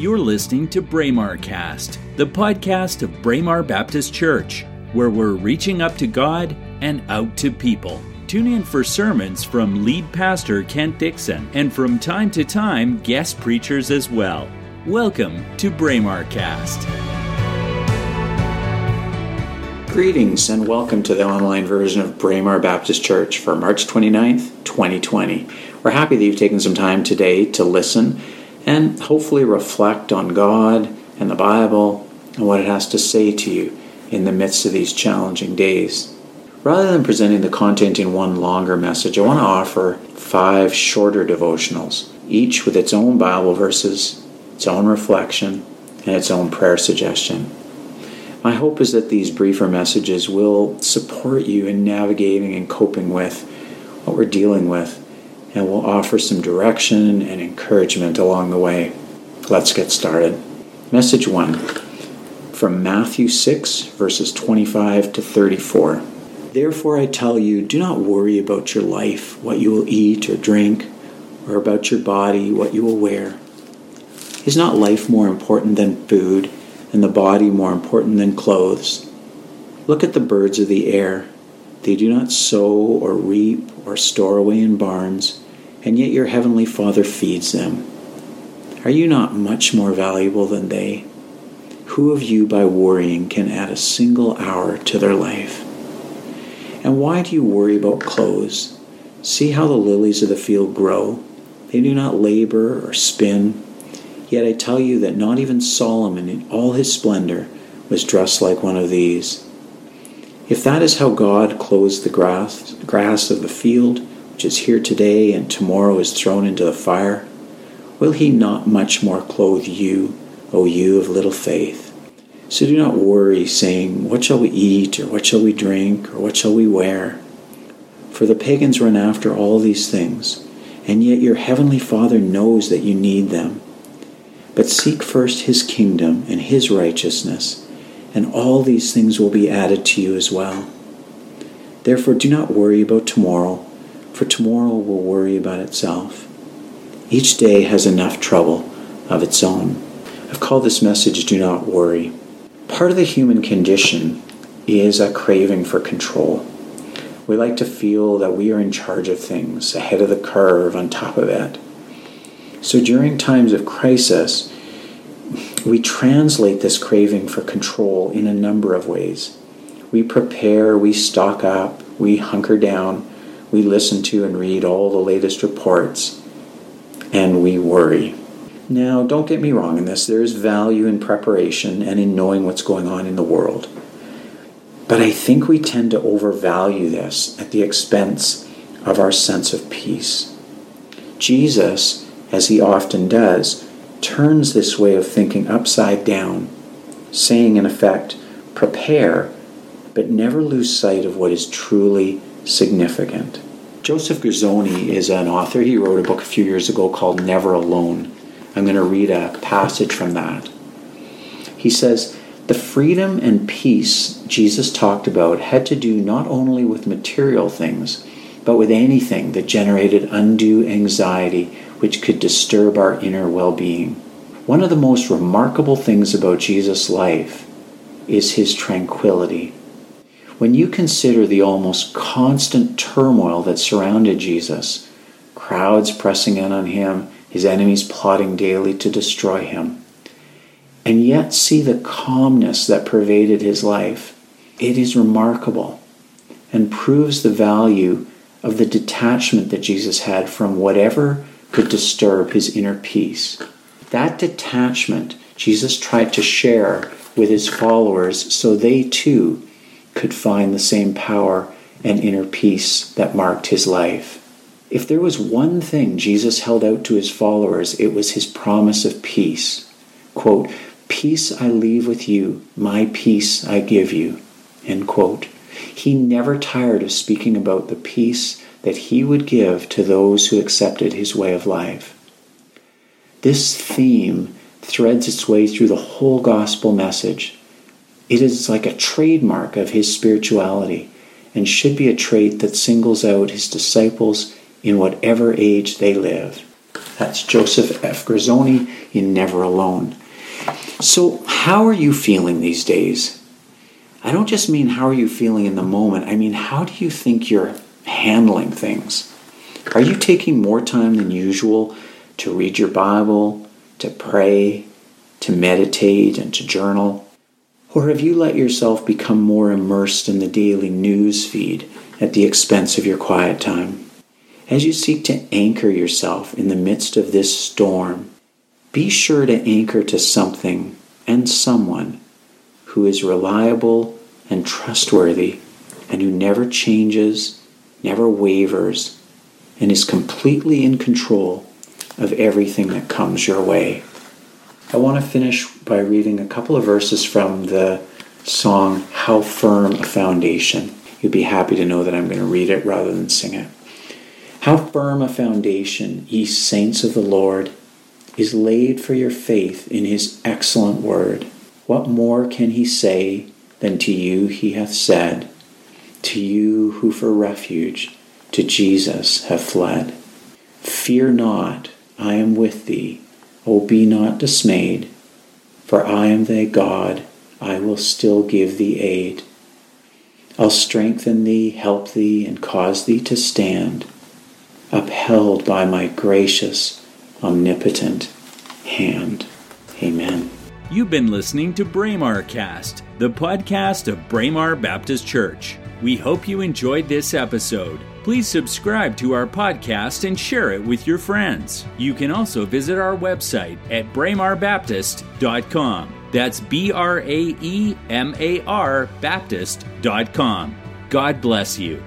You're listening to Braemar Cast, the podcast of Braemar Baptist Church, where we're reaching up to God and out to people. Tune in for sermons from lead pastor Kent Dixon and from time to time guest preachers as well. Welcome to Braemar Cast. Greetings and welcome to the online version of Braemar Baptist Church for March 29th, 2020. We're happy that you've taken some time today to listen and hopefully reflect on God and the Bible and what it has to say to you in the midst of these challenging days. Rather than presenting the content in one longer message, I want to offer five shorter devotionals, each with its own Bible verses, its own reflection, and its own prayer suggestion. My hope is that these briefer messages will support you in navigating and coping with what we're dealing with and we'll offer some direction and encouragement along the way. Let's get started. Message 1 from Matthew 6, verses 25 to 34. Therefore, I tell you, do not worry about your life, what you will eat or drink, or about your body, what you will wear. Is not life more important than food, and the body more important than clothes? Look at the birds of the air. They do not sow or reap or store away in barns, and yet your heavenly Father feeds them. Are you not much more valuable than they? Who of you, by worrying, can add a single hour to their life? And why do you worry about clothes? See how the lilies of the field grow. They do not labor or spin. Yet I tell you that not even Solomon in all his splendor was dressed like one of these. If that is how God clothes the grass, grass of the field, which is here today and tomorrow is thrown into the fire, will he not much more clothe you, O you of little faith? So do not worry, saying, What shall we eat, or what shall we drink, or what shall we wear? For the pagans run after all these things, and yet your heavenly Father knows that you need them. But seek first his kingdom and his righteousness, and all these things will be added to you as well. Therefore, do not worry about tomorrow, for tomorrow will worry about itself. Each day has enough trouble of its own. I've called this message Do Not Worry. Part of the human condition is a craving for control. We like to feel that we are in charge of things, ahead of the curve, on top of it. So during times of crisis, we translate this craving for control in a number of ways. We prepare, we stock up, we hunker down, we listen to and read all the latest reports, and we worry. Now, don't get me wrong in this, there is value in preparation and in knowing what's going on in the world. But I think we tend to overvalue this at the expense of our sense of peace. Jesus, as he often does, turns this way of thinking upside down, saying in effect, prepare, but never lose sight of what is truly significant. Joseph Girzone is an author. He wrote a book a few years ago called Never Alone. I'm going to read a passage from that. He says, The freedom and peace Jesus talked about had to do not only with material things, but with anything that generated undue anxiety which could disturb our inner well being. One of the most remarkable things about Jesus' life is his tranquility. When you consider the almost constant turmoil that surrounded Jesus, crowds pressing in on him, his enemies plotting daily to destroy him, and yet see the calmness that pervaded his life, it is remarkable and proves the value of the detachment that Jesus had from whatever could disturb his inner peace. That detachment Jesus tried to share with his followers so they too could find the same power and inner peace that marked his life. If there was one thing Jesus held out to his followers, it was his promise of peace. Quote, Peace I leave with you, my peace I give you. End quote. He never tired of speaking about the peace that he would give to those who accepted his way of life. This theme threads its way through the whole gospel message. It is like a trademark of his spirituality and should be a trait that singles out his disciples in whatever age they live. That's Joseph F. Girzone in Never Alone. So, how are you feeling these days? I don't just mean how are you feeling in the moment, I mean, how do you think you're handling things? Are you taking more time than usual to read your Bible, to pray, to meditate, and to journal? Or have you let yourself become more immersed in the daily news feed at the expense of your quiet time? As you seek to anchor yourself in the midst of this storm, be sure to anchor to something and someone who is reliable and trustworthy and who never changes, never wavers, and is completely in control of everything that comes your way. I want to finish by reading a couple of verses from the song How Firm a Foundation. You'd be happy to know that I'm going to read it rather than sing it. How firm a foundation, ye saints of the Lord, is laid for your faith in his excellent word. What more can he say than to you he hath said, to you who for refuge to Jesus have fled? Fear not, I am with thee. O be not dismayed, for I am thy God. I will still give thee aid. I'll strengthen thee, help thee, and cause thee to stand upheld by my gracious, omnipotent hand. Amen. You've been listening to Braemar Cast, the podcast of Braemar Baptist Church. We hope you enjoyed this episode. Please subscribe to our podcast and share it with your friends. You can also visit our website at braemarbaptist.com. That's B R A E M A R Baptist.com. God bless you.